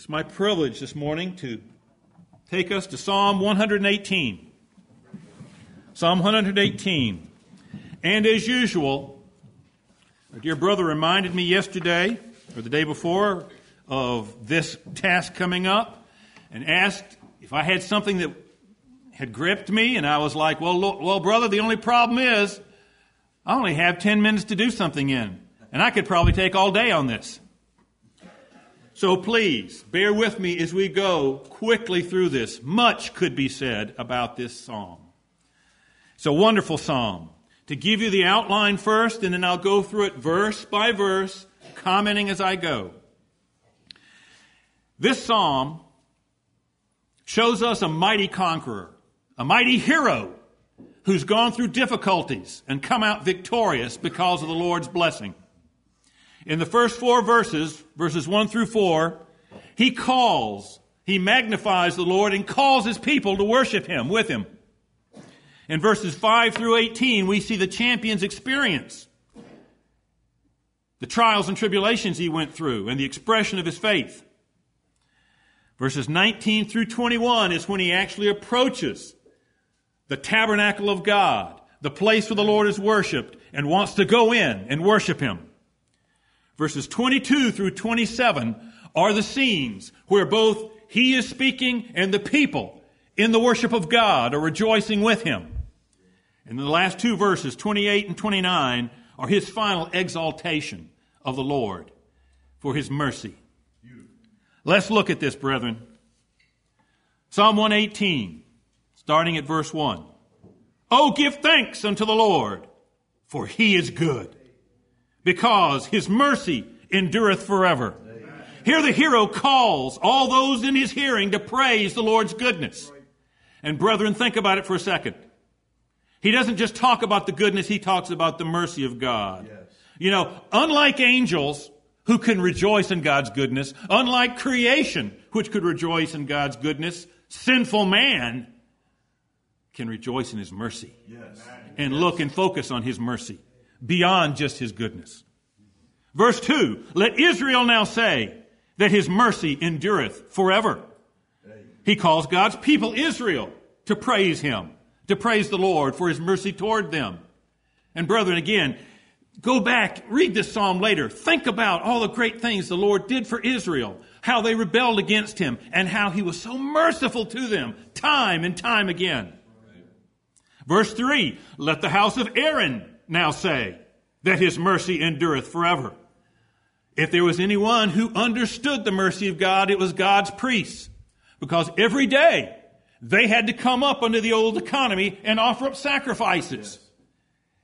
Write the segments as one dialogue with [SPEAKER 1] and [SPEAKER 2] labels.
[SPEAKER 1] It's my privilege this morning to take us to Psalm 118. Psalm 118. And as usual, our dear brother reminded me yesterday or the day before of this task coming up and asked if I had something that had gripped me, and I was like, well, well, brother, the only problem is I only have 10 minutes to do something in, and I could probably take all day on this. So please, bear with me as we go quickly through this. Much could be said about this psalm. It's a wonderful psalm. To give you the outline first, and then I'll go through it verse by verse, commenting as I go. This psalm shows us a mighty conqueror, a mighty hero who's gone through difficulties and come out victorious because of the Lord's blessing. In the first four verses, verses 1 through 4, he calls, he magnifies the Lord and calls his people to worship him with him. In verses 5 through 18, we see the champion's experience, the trials and tribulations he went through, and the expression of his faith. Verses 19 through 21 is when he actually approaches the tabernacle of God, the place where the Lord is worshiped, and wants to go in and worship him. Verses 22 through 27 are the scenes where both he is speaking and the people in the worship of God are rejoicing with him. And the last two verses, 28 and 29, are his final exaltation of the Lord for his mercy. Let's look at this, brethren. Psalm 118, starting at verse 1. Oh, give thanks unto the Lord, for he is good because his mercy endureth forever. Here the hero calls all those in his hearing to praise the Lord's goodness. And brethren, think about it for a second. He doesn't just talk about the goodness, he talks about the mercy of God. Yes. You know, unlike angels who can rejoice in God's goodness, unlike creation which could rejoice in God's goodness, sinful man can rejoice in his mercy yes. and yes. look and focus on his mercy beyond just his goodness. Verse 2 Let Israel now say that his mercy endureth forever. He calls God's people Israel to praise him, to praise the Lord for his mercy toward them. And brethren, again, go back, read this psalm later. Think about all the great things the Lord did for Israel, how they rebelled against him, and how he was so merciful to them time and time again. Verse 3 Let the house of Aaron now say that his mercy endureth forever. If there was anyone who understood the mercy of God, it was God's priests. Because every day they had to come up under the old economy and offer up sacrifices.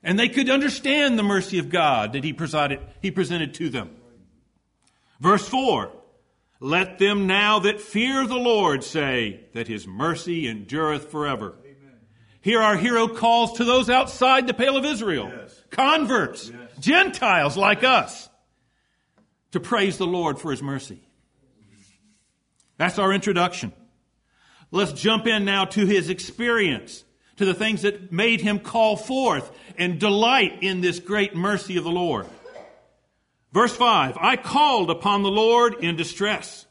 [SPEAKER 1] And they could understand the mercy of God that he presided, he presented to them. Verse 4 Let them now that fear the Lord say that his mercy endureth forever. Here our hero calls to those outside the pale of Israel, yes. converts, yes. Gentiles like us, to praise the Lord for his mercy. That's our introduction. Let's jump in now to his experience, to the things that made him call forth and delight in this great mercy of the Lord. Verse 5 I called upon the Lord in distress.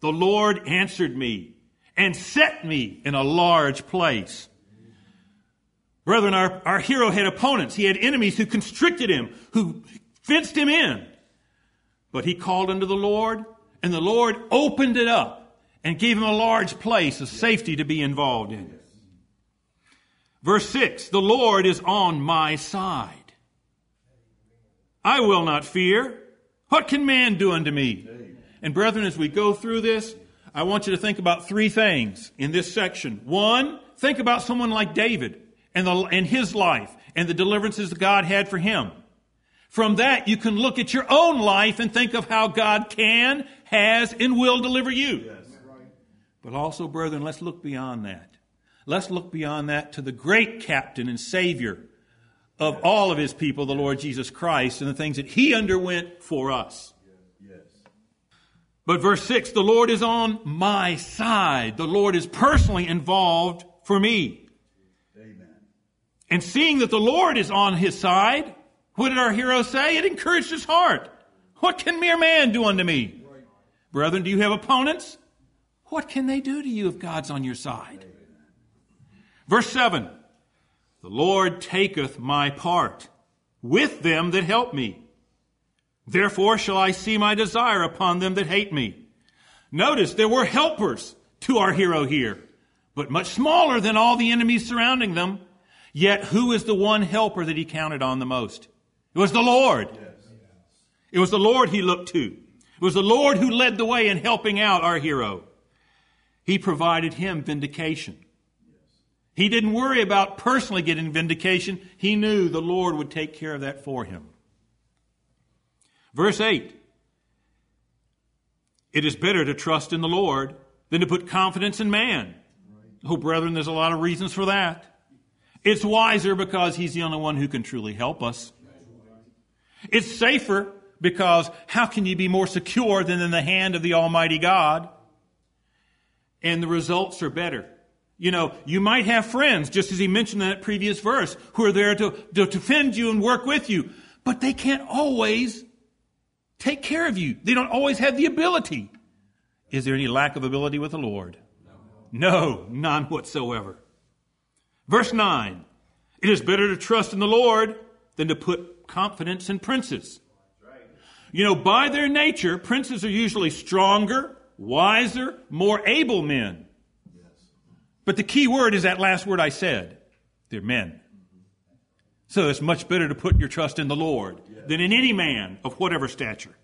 [SPEAKER 1] The Lord answered me and set me in a large place. Brethren, our, our hero had opponents. He had enemies who constricted him, who fenced him in. But he called unto the Lord, and the Lord opened it up and gave him a large place of safety to be involved in. Verse 6 The Lord is on my side. I will not fear. What can man do unto me? And brethren, as we go through this, I want you to think about three things in this section. One, think about someone like David and, the, and his life and the deliverances that God had for him. From that, you can look at your own life and think of how God can, has, and will deliver you. Yes. But also, brethren, let's look beyond that. Let's look beyond that to the great captain and savior of all of his people, the Lord Jesus Christ, and the things that he underwent for us. But verse 6 the Lord is on my side. The Lord is personally involved for me. Amen. And seeing that the Lord is on his side, what did our hero say? It encouraged his heart. What can mere man do unto me? Brethren, do you have opponents? What can they do to you if God's on your side? Verse 7 The Lord taketh my part with them that help me. Therefore shall I see my desire upon them that hate me. Notice there were helpers to our hero here, but much smaller than all the enemies surrounding them. Yet who is the one helper that he counted on the most? It was the Lord. It was the Lord he looked to. It was the Lord who led the way in helping out our hero. He provided him vindication. He didn't worry about personally getting vindication. He knew the Lord would take care of that for him. Verse 8 It is better to trust in the Lord than to put confidence in man. Oh, brethren, there's a lot of reasons for that. It's wiser because he's the only one who can truly help us. It's safer because how can you be more secure than in the hand of the Almighty God? And the results are better. You know, you might have friends, just as he mentioned in that previous verse, who are there to, to defend you and work with you, but they can't always take care of you. They don't always have the ability. Is there any lack of ability with the Lord? No, none whatsoever. Verse 9 It is better to trust in the Lord than to put confidence in princes. You know, by their nature, princes are usually stronger, wiser, more able men. But the key word is that last word I said. They're men. So it's much better to put your trust in the Lord than in any man of whatever stature.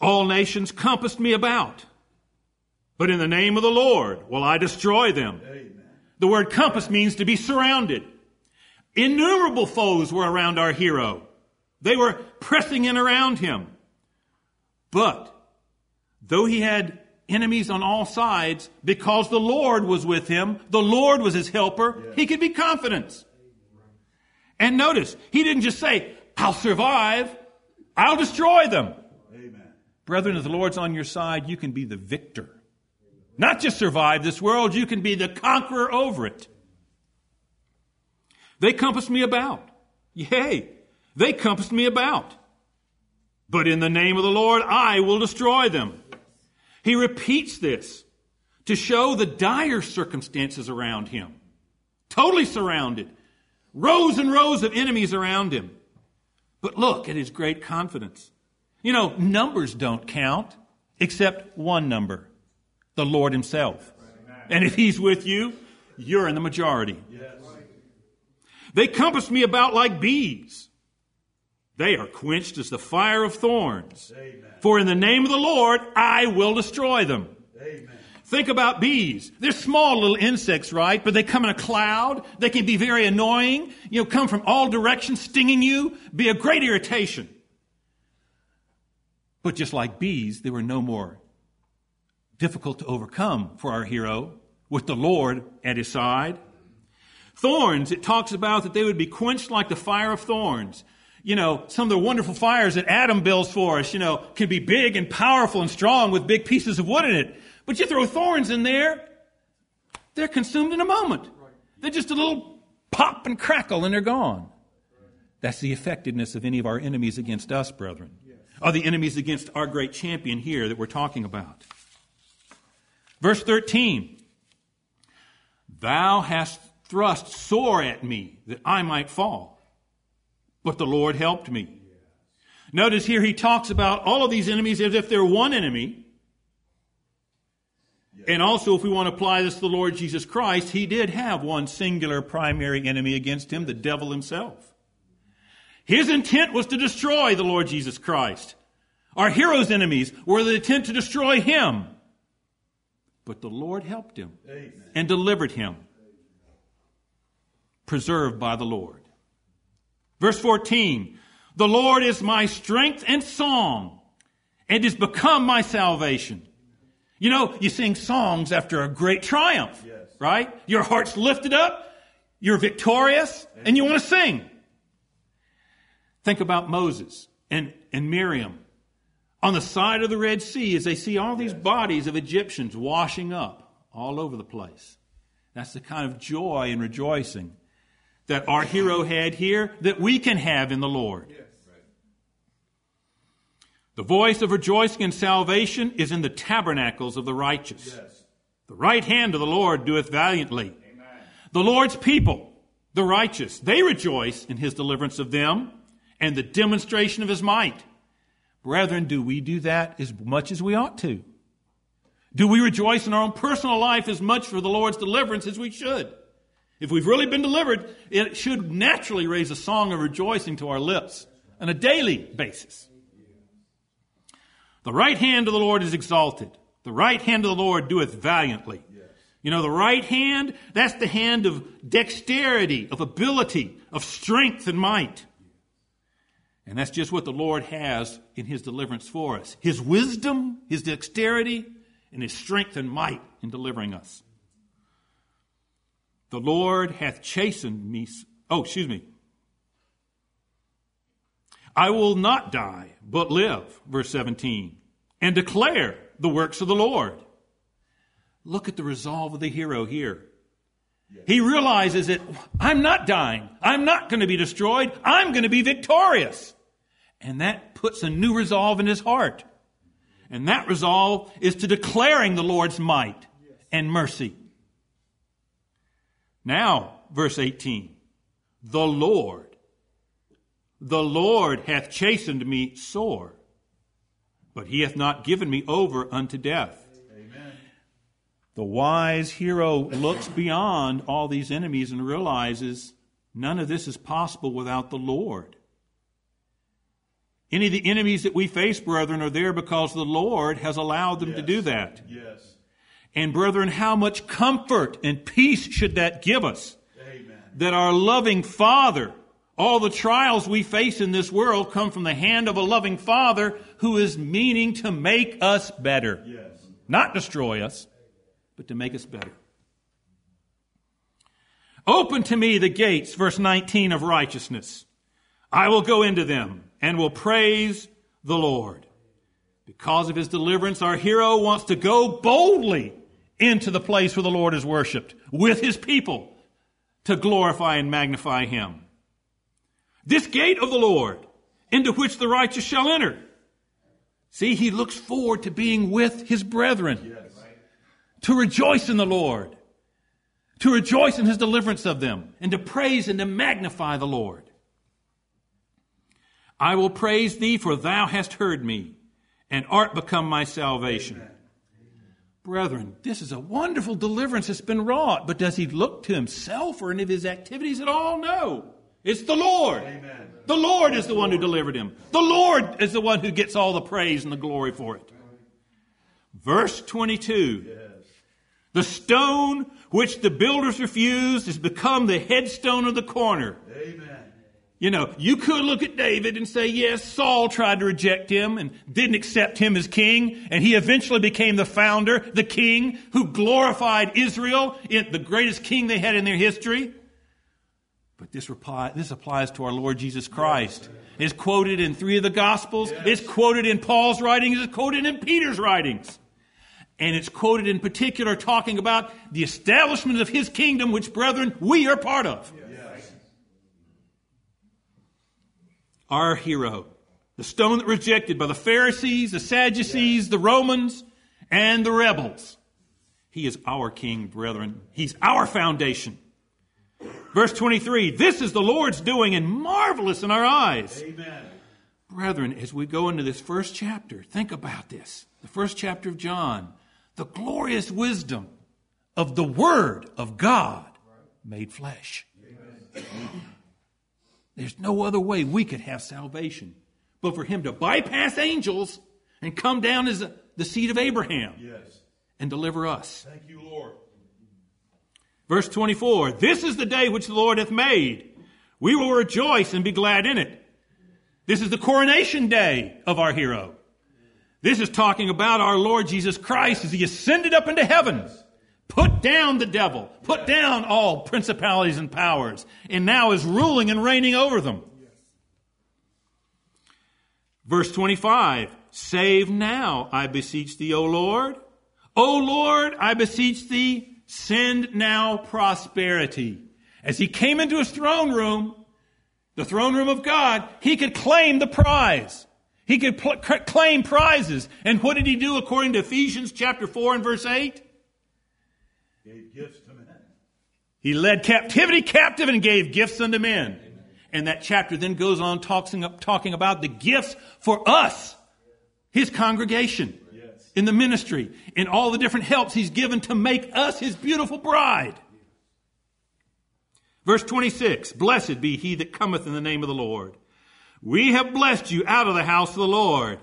[SPEAKER 1] All nations compassed me about, but in the name of the Lord will I destroy them. Amen. The word compass means to be surrounded. Innumerable foes were around our hero. They were pressing in around him. But though he had enemies on all sides, because the Lord was with him, the Lord was his helper, he could be confident. And notice, he didn't just say, I'll survive, I'll destroy them. Amen. Brethren, if the Lord's on your side, you can be the victor. Not just survive this world, you can be the conqueror over it. They compassed me about. Yea, they compassed me about. But in the name of the Lord, I will destroy them. He repeats this to show the dire circumstances around him. Totally surrounded. Rows and rows of enemies around him. But look at his great confidence. You know, numbers don't count except one number the Lord Himself. And if He's with you, you're in the majority. They compass me about like bees. They are quenched as the fire of thorns. Amen. For in the name of the Lord, I will destroy them. Amen. Think about bees. They're small little insects, right? But they come in a cloud. They can be very annoying. You know, come from all directions, stinging you, be a great irritation. But just like bees, they were no more difficult to overcome for our hero with the Lord at his side. Thorns, it talks about that they would be quenched like the fire of thorns. You know, some of the wonderful fires that Adam builds for us, you know, can be big and powerful and strong with big pieces of wood in it. But you throw thorns in there, they're consumed in a moment. They're just a little pop and crackle and they're gone. That's the effectiveness of any of our enemies against us, brethren. Are the enemies against our great champion here that we're talking about. Verse 13 Thou hast thrust sore at me that I might fall, but the Lord helped me. Notice here he talks about all of these enemies as if they're one enemy. And also, if we want to apply this to the Lord Jesus Christ, he did have one singular primary enemy against him, the devil himself. His intent was to destroy the Lord Jesus Christ. Our hero's enemies were the intent to destroy him. But the Lord helped him Amen. and delivered him, preserved by the Lord. Verse 14 The Lord is my strength and song, and is become my salvation. You know, you sing songs after a great triumph, yes. right? Your heart's lifted up, you're victorious, Amen. and you want to sing. Think about Moses and, and Miriam on the side of the Red Sea as they see all these bodies of Egyptians washing up all over the place. That's the kind of joy and rejoicing that our hero had here that we can have in the Lord. The voice of rejoicing and salvation is in the tabernacles of the righteous.
[SPEAKER 2] Yes.
[SPEAKER 1] The right hand of the Lord doeth valiantly. The Lord's people, the righteous, they rejoice in his deliverance of them and the demonstration of his might. Brethren, do we do that as much as we ought to? Do we rejoice in our own personal life as much for the Lord's deliverance as we should? If we've really been delivered, it should naturally raise a song of rejoicing to our lips on a daily basis. The right hand of the Lord is exalted. The right hand of the Lord doeth valiantly. You know, the right hand, that's the hand of dexterity, of ability, of strength and might. And that's just what the Lord has in His deliverance for us. His wisdom, His dexterity, and His strength and might in delivering us. The Lord hath chastened me. Oh, excuse me. I will not die, but live, verse 17, and declare the works of the Lord. Look at the resolve of the hero here. He realizes that I'm not dying. I'm not going to be destroyed. I'm going to be victorious. And that puts a new resolve in his heart. And that resolve is to declaring the Lord's might and mercy. Now, verse 18. The Lord, the Lord hath chastened me sore, but he hath not given me over unto death. Amen. The wise hero looks beyond all these enemies and realizes none of this is possible without the Lord. Any of the enemies that we face, brethren, are there because the Lord has allowed them
[SPEAKER 2] Yes.
[SPEAKER 1] to do that.
[SPEAKER 2] Yes.
[SPEAKER 1] And brethren, how much comfort and peace should that give us?
[SPEAKER 2] Amen.
[SPEAKER 1] That our loving Father, all the trials we face in this world come from the hand of a loving Father who is meaning to make us better.
[SPEAKER 2] Yes.
[SPEAKER 1] Not destroy us, but to make us better. Open to me the gates, verse 19 of righteousness. I will go into them and will praise the Lord. Because of his deliverance, our hero wants to go boldly into the place where the Lord is worshiped with his people to glorify and magnify him. This gate of the Lord into which the righteous shall enter. See, he looks forward to being with his brethren
[SPEAKER 2] Yes.
[SPEAKER 1] to rejoice in the Lord, to rejoice in his deliverance of them, and to praise and to magnify the Lord. I will praise thee, for thou hast heard me, and art become my salvation. Brethren, this is a wonderful deliverance that's been wrought, but does he look to himself or any of his activities at all? No. It's the Lord.
[SPEAKER 2] Amen.
[SPEAKER 1] The Lord is the one who delivered him. The Lord is the one who gets all the praise and the glory for it. Verse 22. The stone which the builders refused has become the headstone of the corner.
[SPEAKER 2] Amen.
[SPEAKER 1] You know, you could look at David and say, yes, Saul tried to reject him and didn't accept him as king, and he eventually became the founder, the king who glorified Israel, the greatest king they had in their history. But this, reply, this applies to our Lord Jesus Christ. It's quoted in three of the Gospels. It's quoted in Paul's writings. It's quoted in Peter's writings. And it's quoted in particular talking about the establishment of his kingdom, which, brethren, we are part of.
[SPEAKER 2] Yes.
[SPEAKER 1] Our hero, the stone that rejected by the Pharisees, the Sadducees, the Romans, and the rebels. He is our king, brethren. He's our foundation. Verse 23 This is the Lord's doing and marvelous in our eyes.
[SPEAKER 2] Amen.
[SPEAKER 1] Brethren, as we go into this first chapter, think about this. The first chapter of John, the glorious wisdom of the Word of God made flesh. There's no other way we could have salvation but for Him to bypass angels and come down as the seed of Abraham
[SPEAKER 2] Yes.
[SPEAKER 1] and deliver us.
[SPEAKER 2] Thank you, Lord.
[SPEAKER 1] Verse 24 This is the day which the Lord hath made. We will rejoice and be glad in it. This is the coronation day of our hero. This is talking about our Lord Jesus Christ as he ascended up into heaven, put down the devil, put down all principalities and powers, and now is ruling and reigning over them. Verse 25 Save now, I beseech thee, O Lord. O Lord, I beseech thee, send now prosperity. As he came into his throne room, the throne room of God, he could claim the prize. He could pl- claim prizes. And what did he do according to Ephesians chapter 4 and verse 8?
[SPEAKER 2] Gave gifts to men.
[SPEAKER 1] He led captivity captive and gave gifts unto men. And that chapter then goes on talking, talking about the gifts for us, his congregation,
[SPEAKER 2] Yes.
[SPEAKER 1] in the ministry, in all the different helps he's given to make us his beautiful bride. Verse 26 Blessed be he that cometh in the name of the Lord. We have blessed you out of the house of the Lord.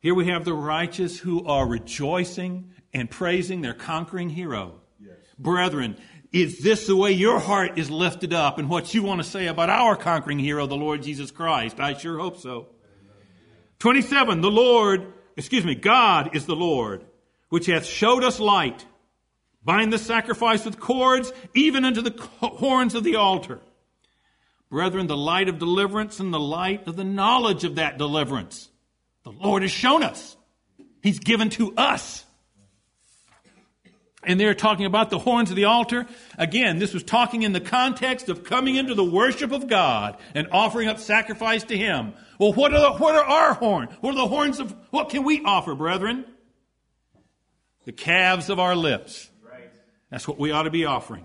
[SPEAKER 1] Here we have the righteous who are rejoicing and praising their conquering hero. Brethren, is this the way your heart is lifted up and what you want to say about our conquering hero, the Lord Jesus Christ? I sure hope so. 27. The Lord, excuse me, God is the Lord, which hath showed us light. Bind the sacrifice with cords, even unto the horns of the altar. Brethren, the light of deliverance and the light of the knowledge of that deliverance. The Lord has shown us. He's given to us. And they're talking about the horns of the altar. Again, this was talking in the context of coming into the worship of God and offering up sacrifice to Him. Well, what are, the, what are our horns? What are the horns of, what can we offer, brethren? The calves of our lips. That's what we ought to be offering.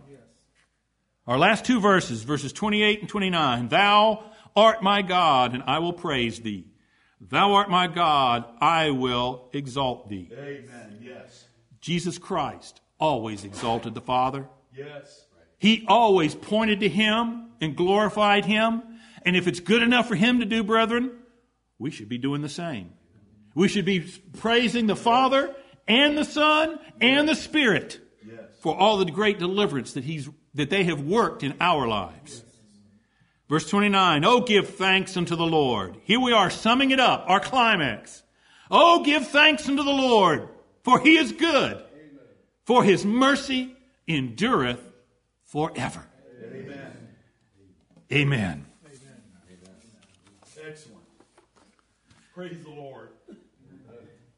[SPEAKER 1] Our last two verses, verses 28 and 29. Thou art my God, and I will praise thee. Thou art my God, I will exalt thee.
[SPEAKER 2] Amen. Yes.
[SPEAKER 1] Jesus Christ always exalted the Father.
[SPEAKER 2] Yes.
[SPEAKER 1] He always pointed to Him and glorified Him. And if it's good enough for Him to do, brethren, we should be doing the same. We should be praising the Father and the Son and the Spirit for all the great deliverance that He's that they have worked in our lives. Verse 29, Oh, give thanks unto the Lord. Here we are summing it up, our climax. Oh, give thanks unto the Lord, for he is good, for his mercy endureth forever.
[SPEAKER 2] Amen.
[SPEAKER 1] Amen.
[SPEAKER 2] Excellent. Praise the Lord.